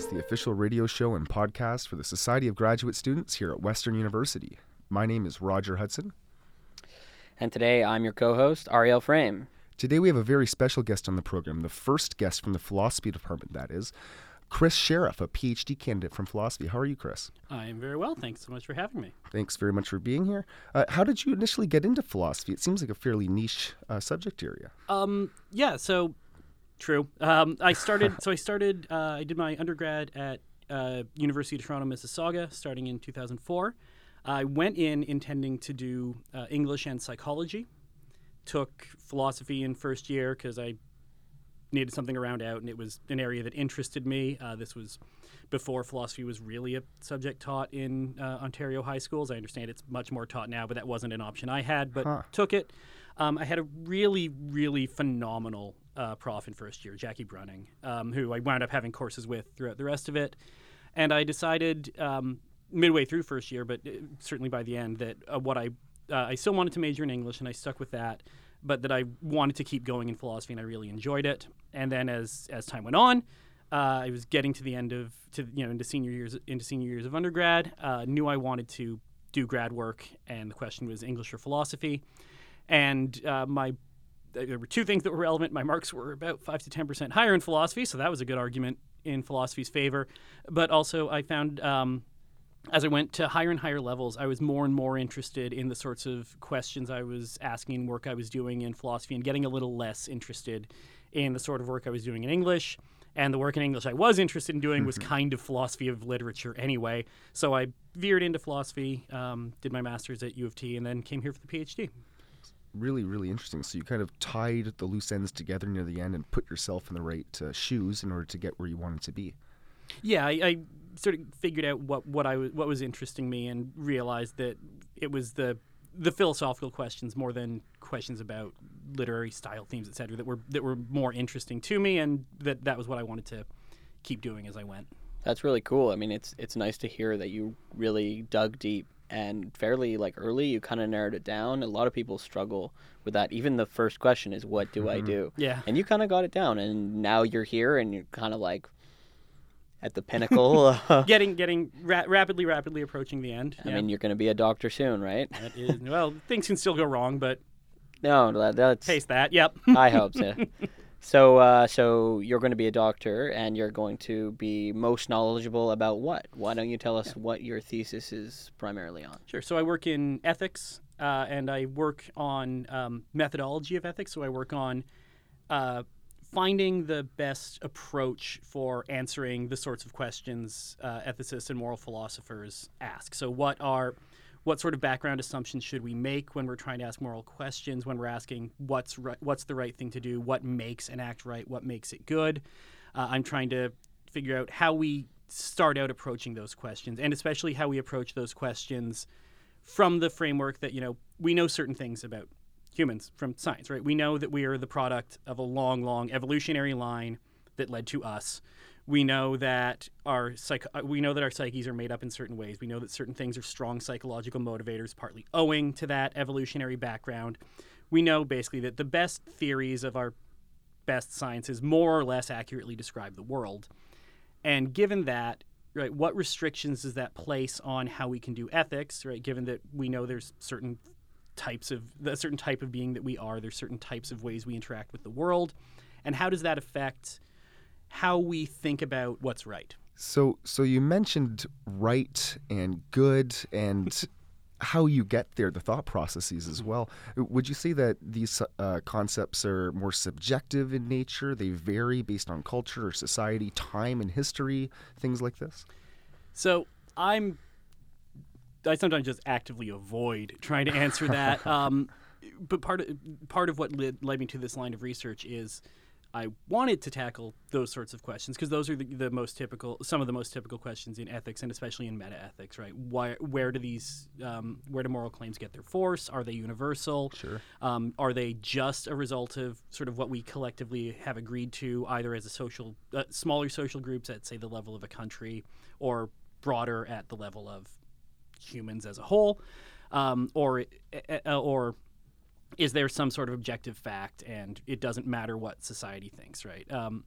Rise, the official radio show and podcast for the Society of Graduate Students here at Western University. My name is Roger Hudson. And today I'm your co host, Ariel Frame. Today we have a very special guest on the program, the first guest from the philosophy department, that is. Chris Shirreff, a PhD candidate from philosophy. How are you, Chris? I am very well. Thanks so much for having me. Thanks very much for being here. Uh, how did you initially get into philosophy? It seems like a fairly niche uh, subject area. Um, yeah, so true. Um, I started. so I started. Uh, I did my undergrad at uh, University of Toronto, Mississauga, starting in 2004. I went in intending to do uh, English and psychology. Took philosophy in first year because I needed something around out, and it was an area that interested me. Uh, this was before philosophy was really a subject taught in uh, Ontario high schools. I understand it's much more taught now, but that wasn't an option I had, but Huh. took it. Um, I had a really, really phenomenal uh, prof in first year, Jackie Brunning, um, who I wound up having courses with throughout the rest of it. And I decided um, midway through first year, but uh, certainly by the end, that uh, what I uh, I still wanted to major in English, and I stuck with that. But that I wanted to keep going in philosophy, and I really enjoyed it. And then as as time went on, uh, I was getting to the end of to you know into senior years into senior years of undergrad. Uh, knew I wanted to do grad work, and the question was English or philosophy. And uh, my there were two things that were relevant. My marks were about five to ten percent higher in philosophy, so that was a good argument in philosophy's favor. But also, I found um, as I went to higher and higher levels, I was more and more interested in the sorts of questions I was asking, work I was doing in philosophy, and getting a little less interested in the sort of work I was doing in English. And the work in English I was interested in doing was kind of philosophy of literature anyway. So I veered into philosophy, um, did my master's at U of T, and then came here for the PhD. Really, really interesting. So you kind of tied the loose ends together near the end and put yourself in the right uh, shoes in order to get where you wanted to be. Yeah, I, I sort of figured out what what I was, what was interesting me, and realized that it was the the philosophical questions more than questions about literary style themes, et cetera, that were that were more interesting to me, and that that was what I wanted to keep doing as I went. That's really cool. I mean, it's it's nice to hear that you really dug deep and fairly like early. You kind of narrowed it down. A lot of people struggle with that. Even the first question is, "What do I mm-hmm. do?" Yeah. And you kind of got it down, and now you're here, and you're kind of like at the pinnacle. Getting getting ra- rapidly rapidly approaching the end. I yeah. mean, you're going to be a doctor soon, right? that is well, things can still go wrong, but No, that, that's. taste that. Yep. I hope so. So, uh, so you're going to be a doctor, and you're going to be most knowledgeable about what? Why don't you tell us what your thesis is primarily on? Sure. So I work in ethics, uh, and I work on um, methodology of ethics. So I work on uh, finding the best approach for answering the sorts of questions uh, ethicists and moral philosophers ask. So what are what sort of background assumptions should we make when we're trying to ask moral questions? When we're asking what's right, what's the right thing to do? What makes an act right? What makes it good? Uh, I'm trying to figure out how we start out approaching those questions, and especially how we approach those questions from the framework that you know we know certain things about humans from science, right? We know that we are the product of a long, long evolutionary line that led to us. We know that our psych- uh, we know that our psyches are made up in certain ways. We know that certain things are strong psychological motivators, partly owing to that evolutionary background. We know basically that the best theories of our best sciences more or less accurately describe the world. And given that, right, what restrictions does that place on how we can do ethics, right? Given that we know there's certain types of a certain type of being that we are, there's certain types of ways we interact with the world, and how does that affect how we think about what's right? So, so you mentioned right and good and how you get there, the thought processes as well. Would you say that these uh, concepts are more subjective in nature? They vary based on culture or society, time and history, things like this? So I'm. I sometimes just actively avoid trying to answer that. um, but part of part of what led, led me to this line of research is I wanted to tackle those sorts of questions because those are the, the most typical, some of the most typical questions in ethics and especially in meta ethics, right? Why, where do these, um, where do moral claims get their force? Are they universal? Sure. Um, are they just a result of sort of what we collectively have agreed to, either as a social, uh, smaller social groups at say the level of a country, or broader at the level of humans as a whole, um, or uh, or is there some sort of objective fact and it doesn't matter what society thinks, right? Um,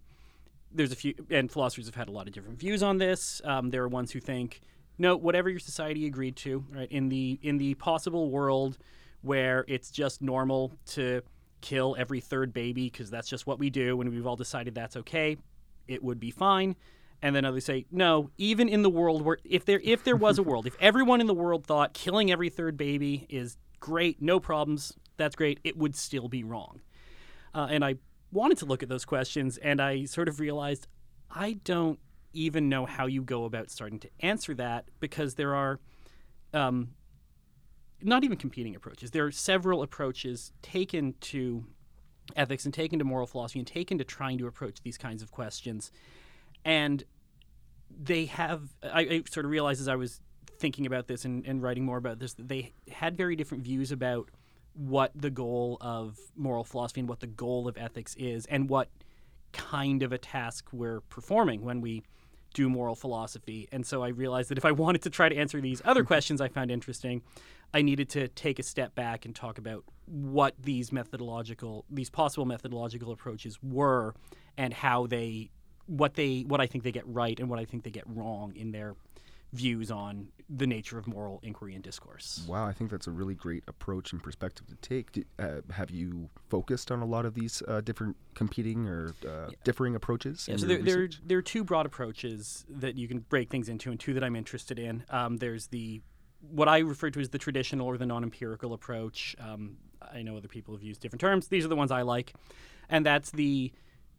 there's a few, and philosophers have had a lot of different views on this. Um, there are ones who think, no, whatever your society agreed to, right? In the in the possible world where it's just normal to kill every third baby because that's just what we do, and we've all decided that's okay, it would be fine. And then others say, no, even in the world where if there if there was a world, if everyone in the world thought killing every third baby is great, no problems, that's great, it would still be wrong. Uh, and I wanted to look at those questions, and I sort of realized I don't even know how you go about starting to answer that because there are um, not even competing approaches. There are several approaches taken to ethics and taken to moral philosophy and taken to trying to approach these kinds of questions. And they have, I, I sort of realized as I was thinking about this and, and writing more about this, that they had very different views about what the goal of moral philosophy and what the goal of ethics is and what kind of a task we're performing when we do moral philosophy. And so I realized that if I wanted to try to answer these other questions I found interesting, I needed to take a step back and talk about what these methodological, these possible methodological approaches were and how they, what they, what I think they get right and what I think they get wrong in their views on the nature of moral inquiry and discourse. Wow, I think that's a really great approach and perspective to take. Do, uh, have you focused on a lot of these uh, different competing or uh, yeah. differing approaches? Yeah, so there, there, there, are two broad approaches that you can break things into, and two that I'm interested in. Um, there's the what I refer to as the traditional or the non-empirical approach. Um, I know other people have used different terms. These are the ones I like, and that's the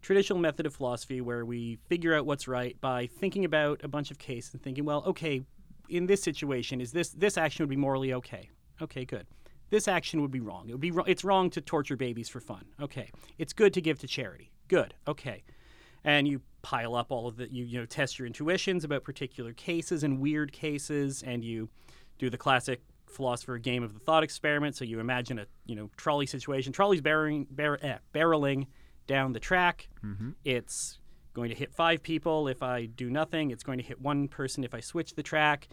traditional method of philosophy where we figure out what's right by thinking about a bunch of cases and thinking, well, okay, in this situation, is this this action would be morally okay? Okay, good. This action would be wrong. It would be it's wrong to torture babies for fun. Okay. It's good to give to charity. Good. Okay. And you pile up all of the you you know test your intuitions about particular cases and weird cases and you do the classic philosopher game of the thought experiment. So you imagine a you know trolley situation. Trolley's barreling, bar, eh, barreling down the track. Mm-hmm. It's going to hit five people if I do nothing. It's going to hit one person if I switch the track.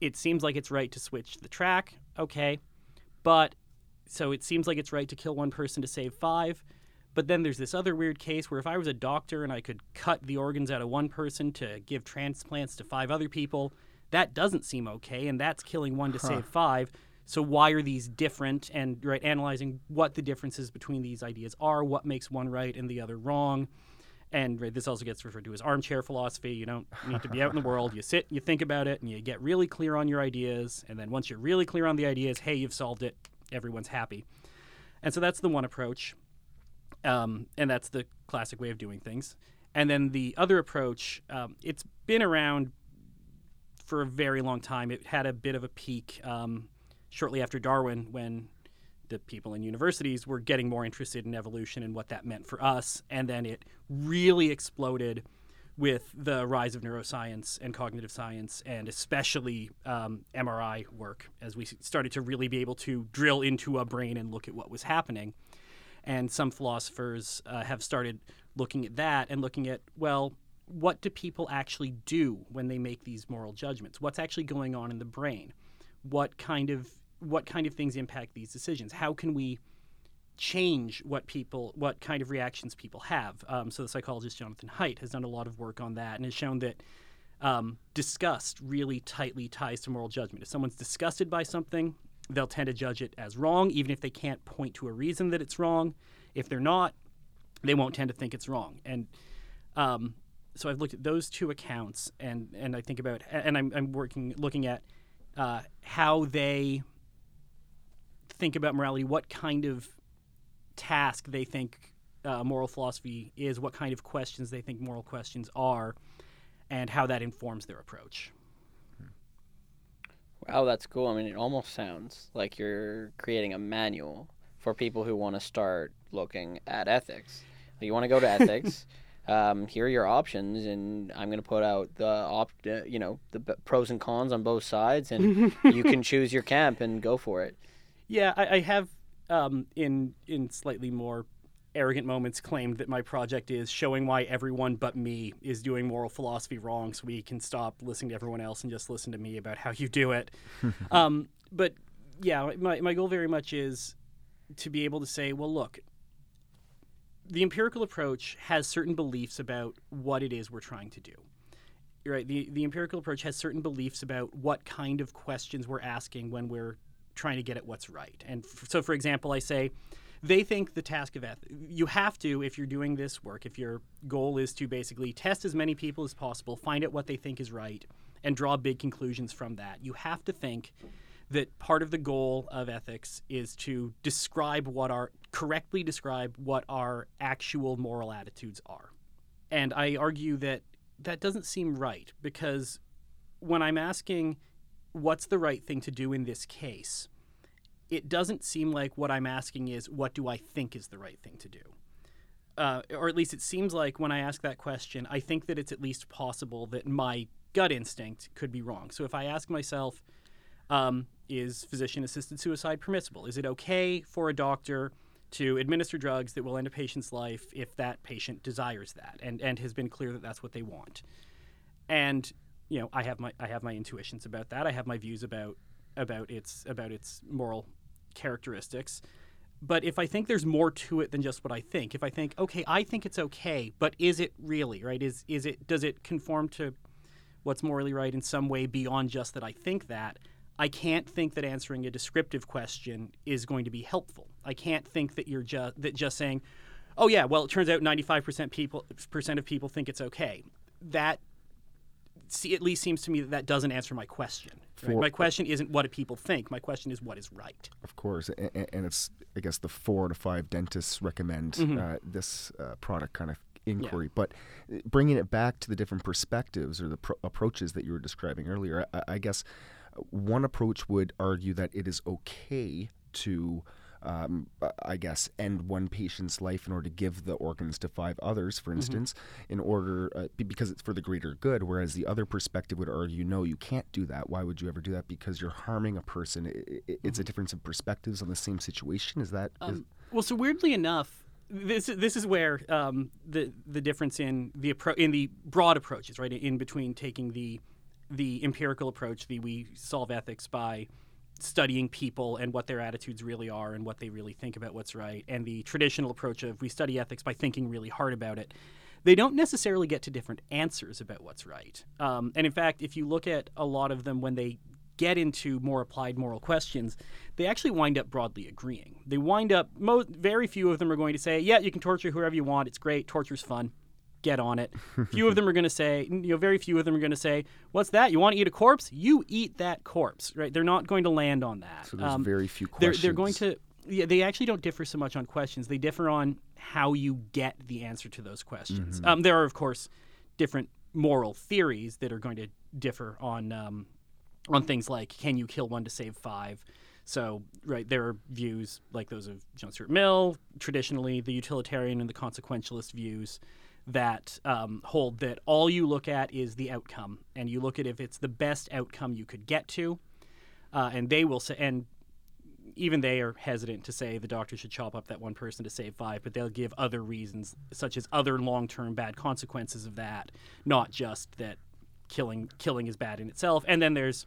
It seems like it's right to switch the track. Okay. But so it seems like it's right to kill one person to save five. But then there's this other weird case where if I was a doctor and I could cut the organs out of one person to give transplants to five other people, that doesn't seem okay. And that's killing one to huh. save five. So why are these different? And right, analyzing what the differences between these ideas are, what makes one right and the other wrong. And right, this also gets referred to as armchair philosophy. You don't need to be out in the world. You sit, you think about it, and you get really clear on your ideas. And then once you're really clear on the ideas, hey, you've solved it. Everyone's happy. And so that's the one approach. Um, and that's the classic way of doing things. And then the other approach, um, it's been around for a very long time. It had a bit of a peak um, shortly after Darwin when the people in universities were getting more interested in evolution and what that meant for us. And then it really exploded with the rise of neuroscience and cognitive science, and especially um, MRI work, as we started to really be able to drill into a brain and look at what was happening. And some philosophers uh, have started looking at that and looking at, well, what do people actually do when they make these moral judgments? What's actually going on in the brain? What kind of what kind of things impact these decisions? How can we change what people, what kind of reactions people have? Um, so the psychologist Jonathan Haidt has done a lot of work on that and has shown that um, disgust really tightly ties to moral judgment. If someone's disgusted by something, they'll tend to judge it as wrong, even if they can't point to a reason that it's wrong. If they're not, they won't tend to think it's wrong. And um, so I've looked at those two accounts, and and I think about, and I'm, I'm working looking at uh, how they think about morality, what kind of task they think uh, moral philosophy is, what kind of questions they think moral questions are, and how that informs their approach. Wow, that's cool. I mean, it almost sounds like you're creating a manual for people who want to start looking at ethics. You want to go to ethics. Um, here are your options, and I'm going to put out the op, uh, you know, the b- pros and cons on both sides, and you can choose your camp and go for it. Yeah, I, I have um, in in slightly more arrogant moments claimed that my project is showing why everyone but me is doing moral philosophy wrong, so we can stop listening to everyone else and just listen to me about how you do it. um, but yeah, my my goal very much is to be able to say, well, look, the empirical approach has certain beliefs about what it is we're trying to do. Right. The the empirical approach has certain beliefs about what kind of questions we're asking when we're trying to get at what's right. And f- so, for example, I say they think the task of ethics you have to if you're doing this work if your goal is to basically test as many people as possible find out what they think is right and draw big conclusions from that you have to think that part of the goal of ethics is to describe what our correctly describe what our actual moral attitudes are and i argue that that doesn't seem right because when i'm asking what's the right thing to do in this case it doesn't seem like what I'm asking is what do I think is the right thing to do. Uh, or at least it seems like when I ask that question, I think that it's at least possible that my gut instinct could be wrong. So if I ask myself, um, is physician assisted suicide permissible? Is it okay for a doctor to administer drugs that will end a patient's life if that patient desires that and, and has been clear that that's what they want? And you know, I have my I have my intuitions about that. I have my views about about its about its moral characteristics. But if I think there's more to it than just what I think, if I think, okay, I think it's okay, but is it really right? Is is it does it conform to what's morally right in some way beyond just that I think that? I can't think that answering a descriptive question is going to be helpful. I can't think that you're just that just saying, "Oh yeah, well it turns out 95% people percent of people think it's okay." That see, at least seems to me that that doesn't answer my question. Right? For- My question isn't what do people think. My question is what is right. Of course, and, and it's I guess the four to five dentists recommend Mm-hmm. uh, this uh, product kind of inquiry. But uh, bringing it back to the different perspectives or the pro- approaches that you were describing earlier, I, I guess one approach would argue that it is okay to. Um, I guess end one patient's life in order to give the organs to five others, for Mm-hmm. instance, in order uh, because it's for the greater good. Whereas the other perspective would argue, no, you can't do that. Why would you ever do that? Because you're harming a person. I- I- Mm-hmm. it's a difference of perspectives on the same situation. Is that is- Well, so weirdly enough, this this is where um, the the difference in the appro- in the broad approaches, right, in between taking the the empirical approach, the we solve ethics by studying people and what their attitudes really are and what they really think about what's right, and the traditional approach of we study ethics by thinking really hard about it. They don't necessarily get to different answers about what's right. Um, and in fact, if you look at a lot of them when they get into more applied moral questions, they actually wind up broadly agreeing. They wind up, mo- very few of them are going to say, yeah, you can torture whoever you want. It's great. Torture's fun. Get on it. few of them are going to say, you know, very few of them are going to say, what's that? You want to eat a corpse? You eat that corpse, right? They're not going to land on that. so? There's Um, very few they're, questions. they're going to yeah, they actually don't differ so much on questions. They differ on how you get the answer to those questions. Mm-hmm. Um, there are, of course, different moral theories that are going to differ on um, on things like can you kill one to save five. So, right, there are views like those of John Stuart Mill, traditionally the utilitarian and the consequentialist views that um, hold that all you look at is the outcome, and you look at if it's the best outcome you could get to, uh, and they will say, and even they are hesitant to say the doctor should chop up that one person to save five, but they'll give other reasons, such as other long-term bad consequences of that, not just that killing killing is bad in itself. And then there's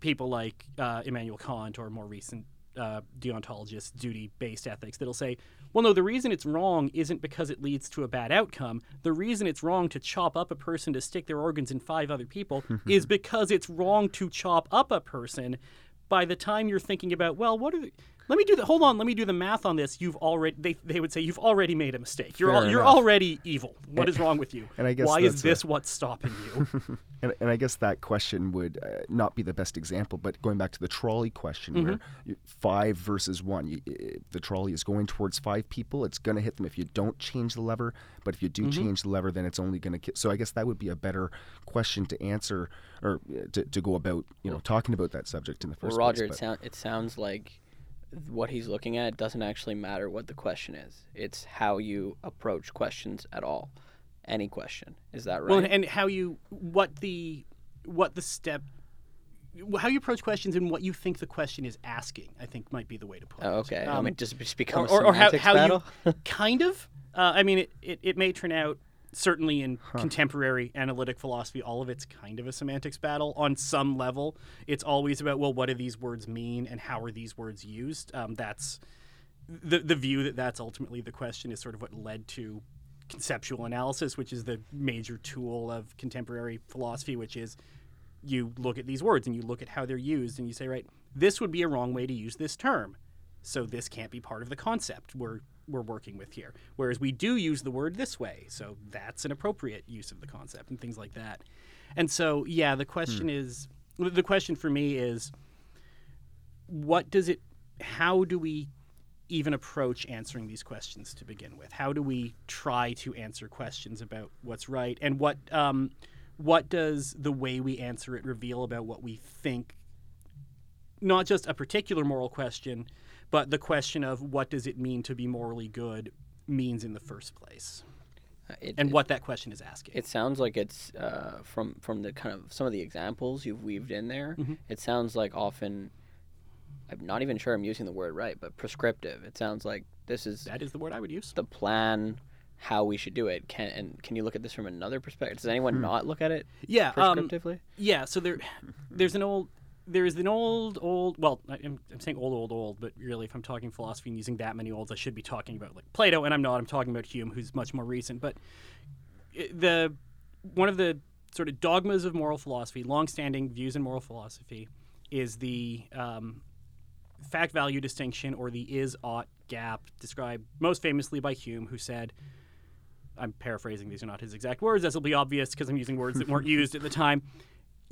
people like uh, Immanuel Kant or more recent uh, deontologists, duty-based ethics, that'll say, well, no, the reason it's wrong isn't because it leads to a bad outcome. The reason it's wrong to chop up a person to stick their organs in five other people is because it's wrong to chop up a person. By the time you're thinking about, well, what are the, let me do the hold on, let me do the math on this. You've already they, they would say you've already made a mistake. You're al- you're already evil. What is wrong with you? and I guess Why is a- this what's stopping you? And, and I guess that question would uh, not be the best example, but going back to the trolley question, where Mm-hmm. you, five versus one, you, the trolley is going towards five people, it's going to hit them if you don't change the lever. But if you do Mm-hmm. change the lever, then it's only going to. Ki- so I guess that would be a better question to answer, or uh, to, to go about, you know, talking about that subject in the Well, first Roger, it, place. sound, it sounds like what he's looking at doesn't actually matter what the question is. It's how you approach questions at all. Any question. Is that right? Well, and how you what the what the step how you approach questions and what you think the question is asking, I think might be the way to put it. Oh, okay. I Um, mean, just, just become or, a or, or how, how you kind of. Uh, I mean, it, it, it may turn out certainly in contemporary analytic philosophy, all of it's kind of a semantics battle on some level. It's always about well, what do these words mean and how are these words used? Um, that's the the view that that's ultimately the question is sort of what led to conceptual analysis, which is the major tool of contemporary philosophy, which is you look at these words and you look at how they're used and you say, right, this would be a wrong way to use this term. So this can't be part of the concept we're we're working with here. Whereas we do use the word this way, so that's an appropriate use of the concept and things like that. And so, yeah, the question is the question for me is what does it how do we even approach answering these questions to begin with? How do we try to answer questions about what's right, and what um, what does the way we answer it reveal about what we think? Not just a particular moral question, but the question of what does it mean to be morally good means in the first place, Uh, It, and it- what that question is asking. It sounds like it's uh, from from the kind of some of the examples you've weaved in there. Mm-hmm. It sounds like often. I'm not even sure I'm using the word right, but prescriptive. It sounds like this is that is the word I would use. the plan, how we should do it. Can and can you look at this from another perspective? Does anyone not look at it Yeah, um, prescriptively? Yeah, so there, there's an old, there is an old, old. Well, I'm, I'm saying old, old, old, but really, if I'm talking philosophy and using that many olds, I should be talking about like Plato, and I'm not. I'm talking about Hume, who's much more recent. But the one of the sort of dogmas of moral philosophy, long-standing views in moral philosophy, is the um, fact-value distinction or the is-ought gap, described most famously by Hume, who said. I'm paraphrasing; these are not his exact words, as will be obvious because I'm using words that weren't used at the time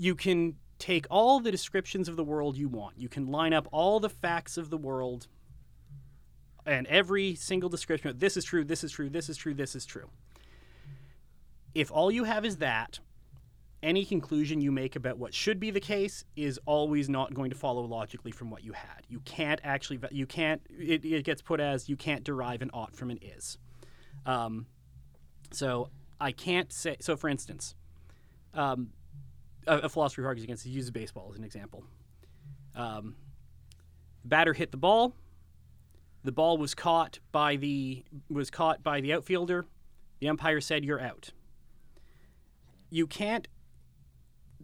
you can take all the descriptions of the world you want. You can line up all the facts of the world and every single description this is true, this is true, this is true, this is true. If all you have is that, any conclusion you make about what should be the case is always not going to follow logically from what you had. You can't actually, you can't, it, it gets put as you can't derive an ought from an is. Um, so I can't say, so for instance, um, a, philosopher who argues against Hume uses baseball as an example. Um, batter hit the ball. The ball was caught by the was caught by the outfielder. The umpire said you're out. You can't.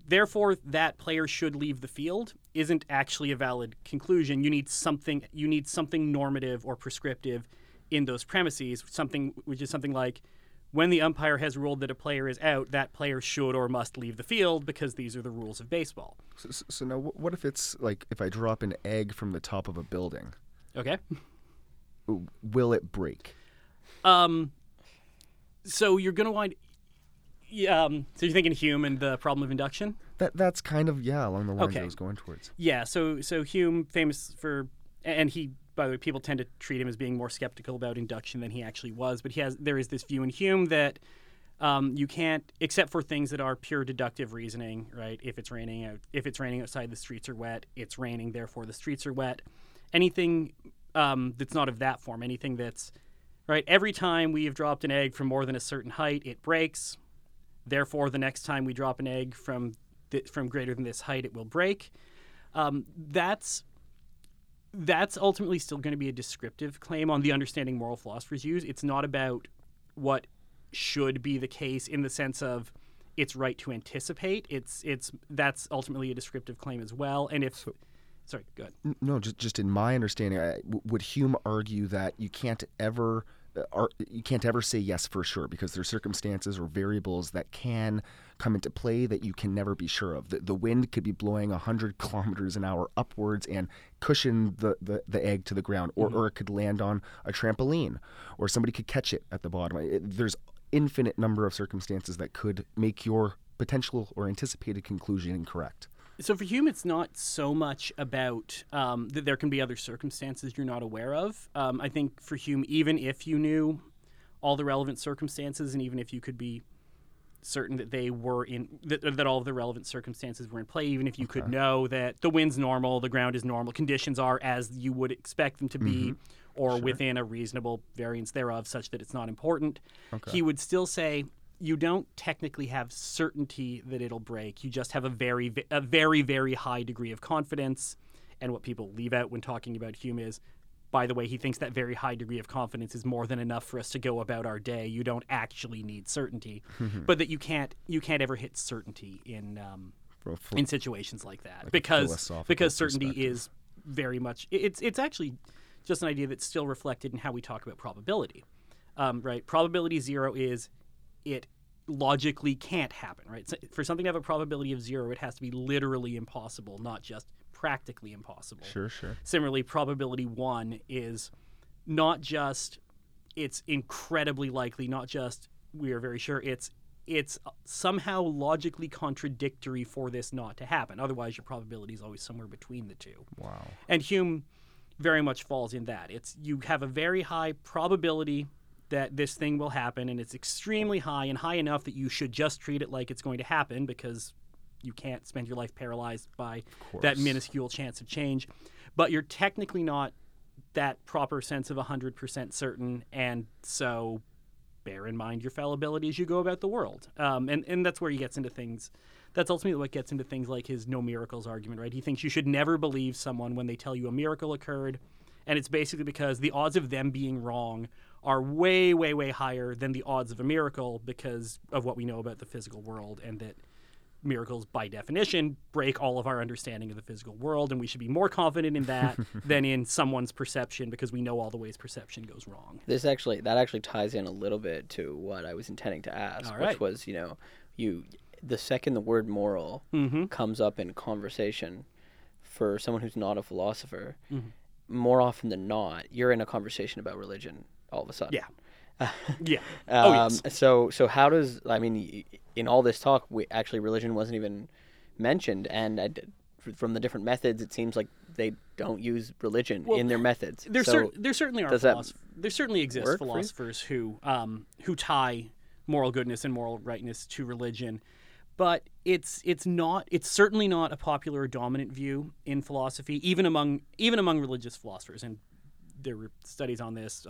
Therefore, that player should leave the field isn't actually a valid conclusion. You need something. You need something normative or prescriptive in those premises. Something which is something like when the umpire has ruled that a player is out, that player should or must leave the field because these are the rules of baseball. So, so- now, what if it's like if I drop an egg from the top of a building, Okay. will it break? Um, so you're gonna wind. Yeah, um, so you're thinking Hume and the problem of induction? That that's kind of yeah along the lines Okay. I was going towards. Yeah. So so Hume, famous for, and he, by the way, people tend to treat him as being more skeptical about induction than he actually was. But he has there is this view in Hume that um, you can't, except for things that are pure deductive reasoning, right? If it's raining out, if it's raining outside, the streets are wet. It's raining, therefore the streets are wet. Anything um, that's not of that form, anything that's right. Every time we have dropped an egg from more than a certain height, it breaks. Therefore, the next time we drop an egg from th- from greater than this height, it will break. Um, that's that's ultimately still going to be a descriptive claim on the understanding moral philosophers use. It's not about what should be the case in the sense of it's right to anticipate. It's it's that's ultimately a descriptive claim as well. And if sorry, go ahead. No, just just in my understanding, I, would Hume argue that you can't ever uh, ar- you can't ever say yes for sure because there's circumstances or variables that can come into play that you can never be sure of. The, the wind could be blowing 100 kilometers an hour upwards and cushion the, the, the egg to the ground, or, or it could land on a trampoline, or somebody could catch it at the bottom. It, there's infinite number of circumstances that could make your potential or anticipated conclusion incorrect. So for Hume, it's not so much about um, that there can be other circumstances you're not aware of. Um, I think for Hume, even if you knew all the relevant circumstances, and even if you could be certain that they were in that, that all of the relevant circumstances were in play, even if you could know that the wind's normal, the ground is normal, conditions are as you would expect them to be, mm-hmm. or within a reasonable variance thereof, such that it's not important, he would still say you don't technically have certainty that it'll break. You just have a very, a very, very high degree of confidence. And what people leave out when talking about Hume is, by the way, he thinks that very high degree of confidence is more than enough for us to go about our day. You don't actually need certainty, but that you can't, you can't ever hit certainty in um, a in situations like that a because because certainty is very much it's it's actually just an idea that's still reflected in how we talk about probability. Um, right? Probability zero is it logically can't happen, right? So for something to have a probability of zero, it has to be literally impossible, not just practically impossible. Sure, sure. Similarly, probability one is not just it's incredibly likely, not just we are very sure, it's it's somehow logically contradictory for this not to happen. Otherwise, your probability is always somewhere between the two. Wow. And Hume very much falls in that. It's you have a very high probability that this thing will happen, and it's extremely high and high enough that you should just treat it like it's going to happen because you can't spend your life paralyzed by that minuscule chance of change. But you're technically not that proper sense of 100% certain, and so bear in mind your fallibility as you go about the world. Um, and, and that's where he gets into things. That's ultimately what gets into things like his no miracles argument, right? He thinks you should never believe someone when they tell you a miracle occurred. And it's basically because the odds of them being wrong are way, way, way higher than the odds of a miracle because of what we know about the physical world and that miracles by definition break all of our understanding of the physical world and we should be more confident in that than in someone's perception because we know all the ways perception goes wrong This actually that actually ties in a little bit to what I was intending to ask, All which was you know you the second the word moral mm-hmm. comes up in conversation for someone who's not a philosopher, Mhm. more often than not, you're in a conversation about religion all of a sudden. Yeah. yeah Um, Oh, yes. So so how does I mean y- in all this talk, we, actually religion wasn't even mentioned, and I from the different methods, it seems like they don't use religion Well, in their methods. there, so cer- there certainly are philosoph- there certainly exist work for you? philosophers who um, who tie moral goodness and moral rightness to religion but it's it's not it's certainly not a popular or dominant view in philosophy even among even among religious philosophers and there were studies on this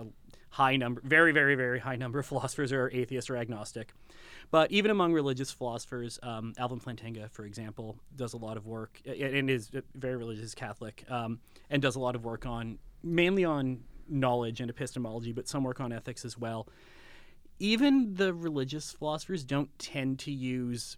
high number very very very high number of philosophers are atheist or agnostic but even among religious philosophers um, alvin plantinga for example does a lot of work and is very religious catholic um, and does a lot of work on mainly on knowledge and epistemology but some work on ethics as well even the religious philosophers don't tend to use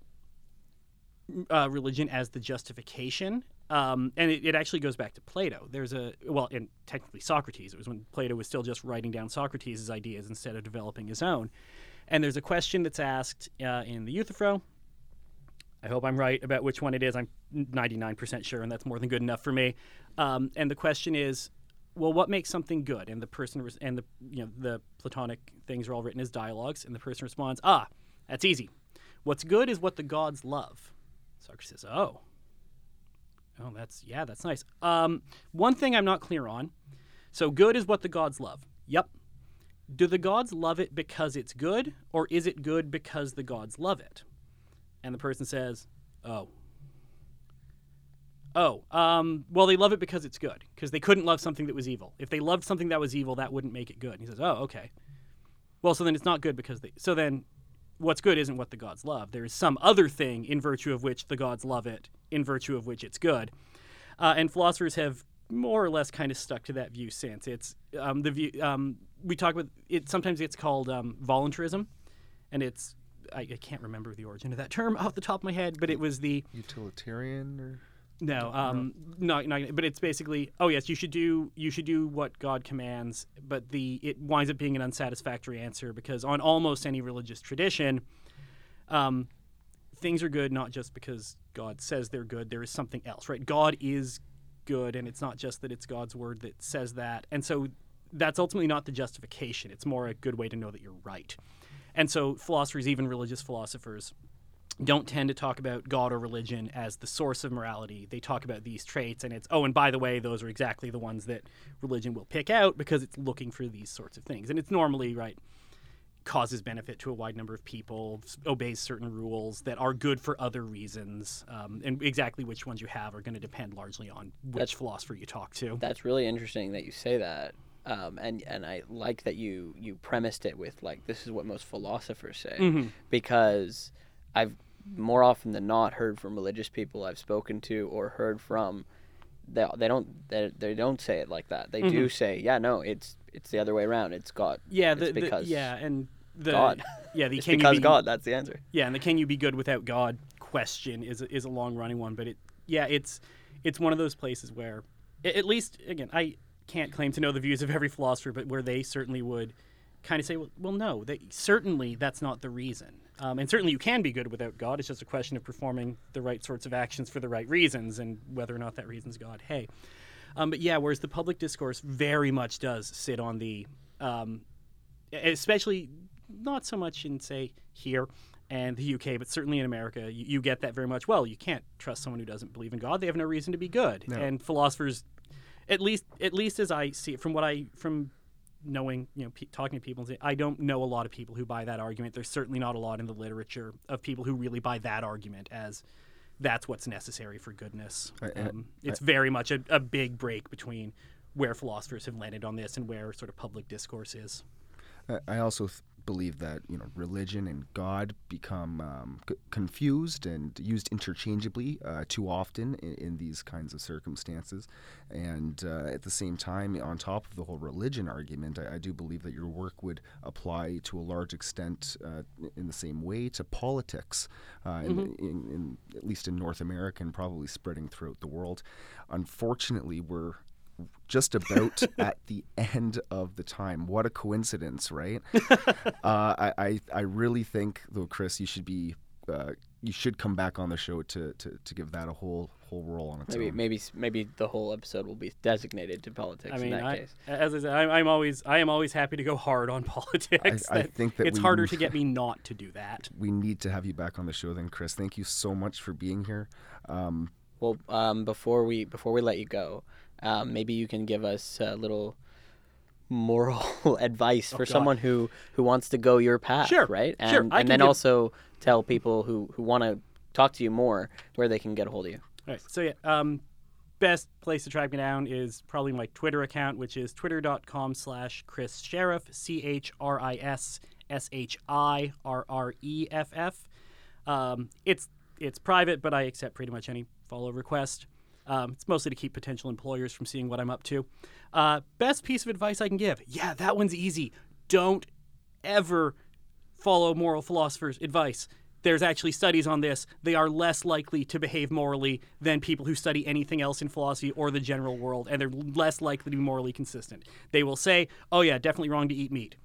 uh, religion as the justification. Um, and it, it actually goes back to Plato. There's a, well, and technically Socrates. It was when Plato was still just writing down Socrates' ideas instead of developing his own. And there's a question that's asked uh, in the Euthyphro. I hope I'm right about which one it is. I'm 99% sure, and that's more than good enough for me. Um, and the question is, well, what makes something good? And the person res- and the you know the Platonic things are all written as dialogues, and the person responds, ah, that's easy. What's good is what the gods love. Socrates says, oh, oh, that's yeah, that's nice. Um, one thing I'm not clear on. So good is what the gods love. Yep. Do the gods love it because it's good, or is it good because the gods love it? And the person says, oh. Oh, um, well, they love it because it's good, because they couldn't love something that was evil. If they loved something that was evil, that wouldn't make it good. And he says, oh, okay. Well, so then it's not good because they. So then, what's good isn't what the gods love. There is some other thing in virtue of which the gods love it, in virtue of which it's good. Uh, and philosophers have more or less kind of stuck to that view since. It's um, the view um, we talk about. It sometimes it's called um, voluntarism, and it's I, I can't remember the origin of that term off the top of my head, but it was the Utilitarian or no, um, no, no, but it's basically, oh yes, you should do you should do what God commands, but the it winds up being an unsatisfactory answer because on almost any religious tradition, um, things are good not just because God says they're good. There is something else, right? God is good, and it's not just that it's God's word that says that, and so that's ultimately not the justification. It's more a good way to know that you're right. And so philosophers, even religious philosophers, don't tend to talk about God or religion as the source of morality. They talk about these traits, and it's, oh, and by the way, those are exactly the ones that religion will pick out because it's looking for these sorts of things. And it's normally, right, causes benefit to a wide number of people, obeys certain rules that are good for other reasons. Um, and exactly which ones you have are going to depend largely on which That's- philosopher you talk to. That's really interesting that you say that. Um, and and I like that you you premised it with like this is what most philosophers say Mhm. because I've more often than not heard from religious people I've spoken to or heard from they, they don't they, they don't say it like that. They do mm-hmm. say yeah no it's it's the other way around. It's God. Yeah, It's the, the- because yeah, and the God. yeah the it's can you because be- God that's the answer. Yeah, and the can you be good without God question is a, is a long running one, but it yeah, it's it's one of those places where at least again, I can't claim to know the views of every philosopher, but where they certainly would kind of say, well, well no, they, certainly that's not the reason. Um, and certainly you can be good without God. It's just a question of performing the right sorts of actions for the right reasons and whether or not that reason's God. Hey. Um, but yeah, whereas the public discourse very much does sit on the, um, especially not so much in, say, here and the UK, but certainly in America, you, you, get that very much. Well, you can't trust someone who doesn't believe in God; they have no reason to be good. No. And philosophers, at least, at least as I see it, from what I from knowing, you know, talking to people, I don't know a lot of people who buy that argument. There's certainly not a lot in the literature of people who really buy that argument as that's what's necessary for goodness. I, I, um, it's I, very much a, a big break between where philosophers have landed on this and where sort of public discourse is. I also believe that you know religion and God become um, c- confused and used interchangeably uh, too often in, in, these kinds of circumstances. And uh, at the same time, on top of the whole religion argument, I, I do believe that your work would apply to a large extent uh, in the same way to politics, uh, mm-hmm. in, in, in, at least in North America and probably spreading throughout the world. Unfortunately, we're just about at the end of the time. What a coincidence, right? uh, I, I, I really think though, Chris, you should be uh, you should come back on the show to, to, to give that a whole whole role on its maybe, own. Maybe maybe the whole episode will be designated to politics. I mean, in that I, case. as I said, I'm, I'm, always I am always happy to go hard on politics. I, I think that it's we, harder to get me not to do that. We need to have you back on the show, then, Chris. Thank you so much for being here. Um, well, um, before we before we let you go, um, maybe you can give us a little moral advice oh, for God. someone who who wants to go your path, sure. right? And sure. and then give... also tell people who who want to talk to you more where they can get a hold of you. All right. So yeah, um, best place to track me down is probably my Twitter account, which is twitter.com slash Chris Shirreff, C H R I S S H I R R E F F. Um, it's it's private, but I accept pretty much any follow request. Um, it's mostly to keep potential employers from seeing what I'm up to. Uh, best piece of advice I can give. Yeah, that one's easy. Don't ever follow moral philosophers' advice. There's actually studies on this. They are less likely to behave morally than people who study anything else in philosophy or the general world, and they're less likely to be morally consistent. They will say, oh, yeah, definitely wrong to eat meat.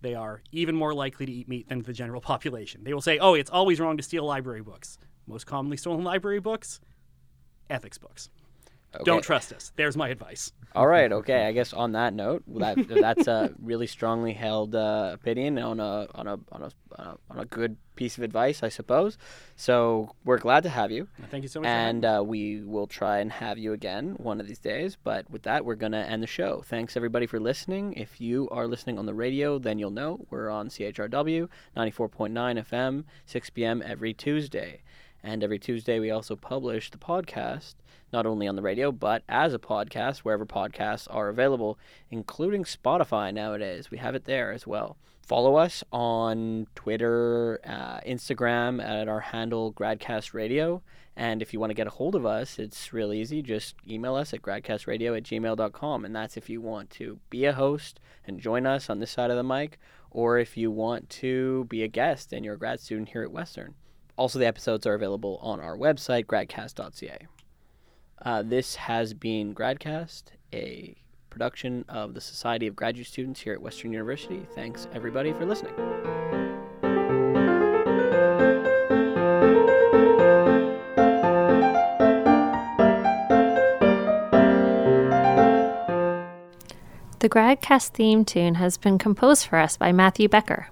They are even more likely to eat meat than the general population. They will say, oh, it's always wrong to steal library books. Most commonly stolen library books, ethics books. Okay. Don't trust us. There's my advice. All right. Okay. I guess on that note, that that's a really strongly held uh, opinion on a on a on a on a good piece of advice, I suppose. So we're glad to have you. Thank you so much. And uh, we will try and have you again one of these days. But with that, we're gonna end the show. Thanks everybody for listening. If you are listening on the radio, then you'll know we're on CHRW 94.9 FM, 6 p.m. every Tuesday. And every Tuesday, we also publish the podcast, not only on the radio, but as a podcast, wherever podcasts are available, including Spotify nowadays. We have it there as well. Follow us on Twitter, uh, Instagram at our handle Gradcast Radio. And if you want to get a hold of us, it's real easy. Just email us at gradcastradio at gmail.com. And that's if you want to be a host and join us on this side of the mic, or if you want to be a guest and you're a grad student here at Western. Also, the episodes are available on our website, gradcast.ca. Uh, this has been Gradcast, a production of the Society of Graduate Students here at Western University. Thanks, everybody, for listening. The Gradcast theme tune has been composed for us by Matthew Becker.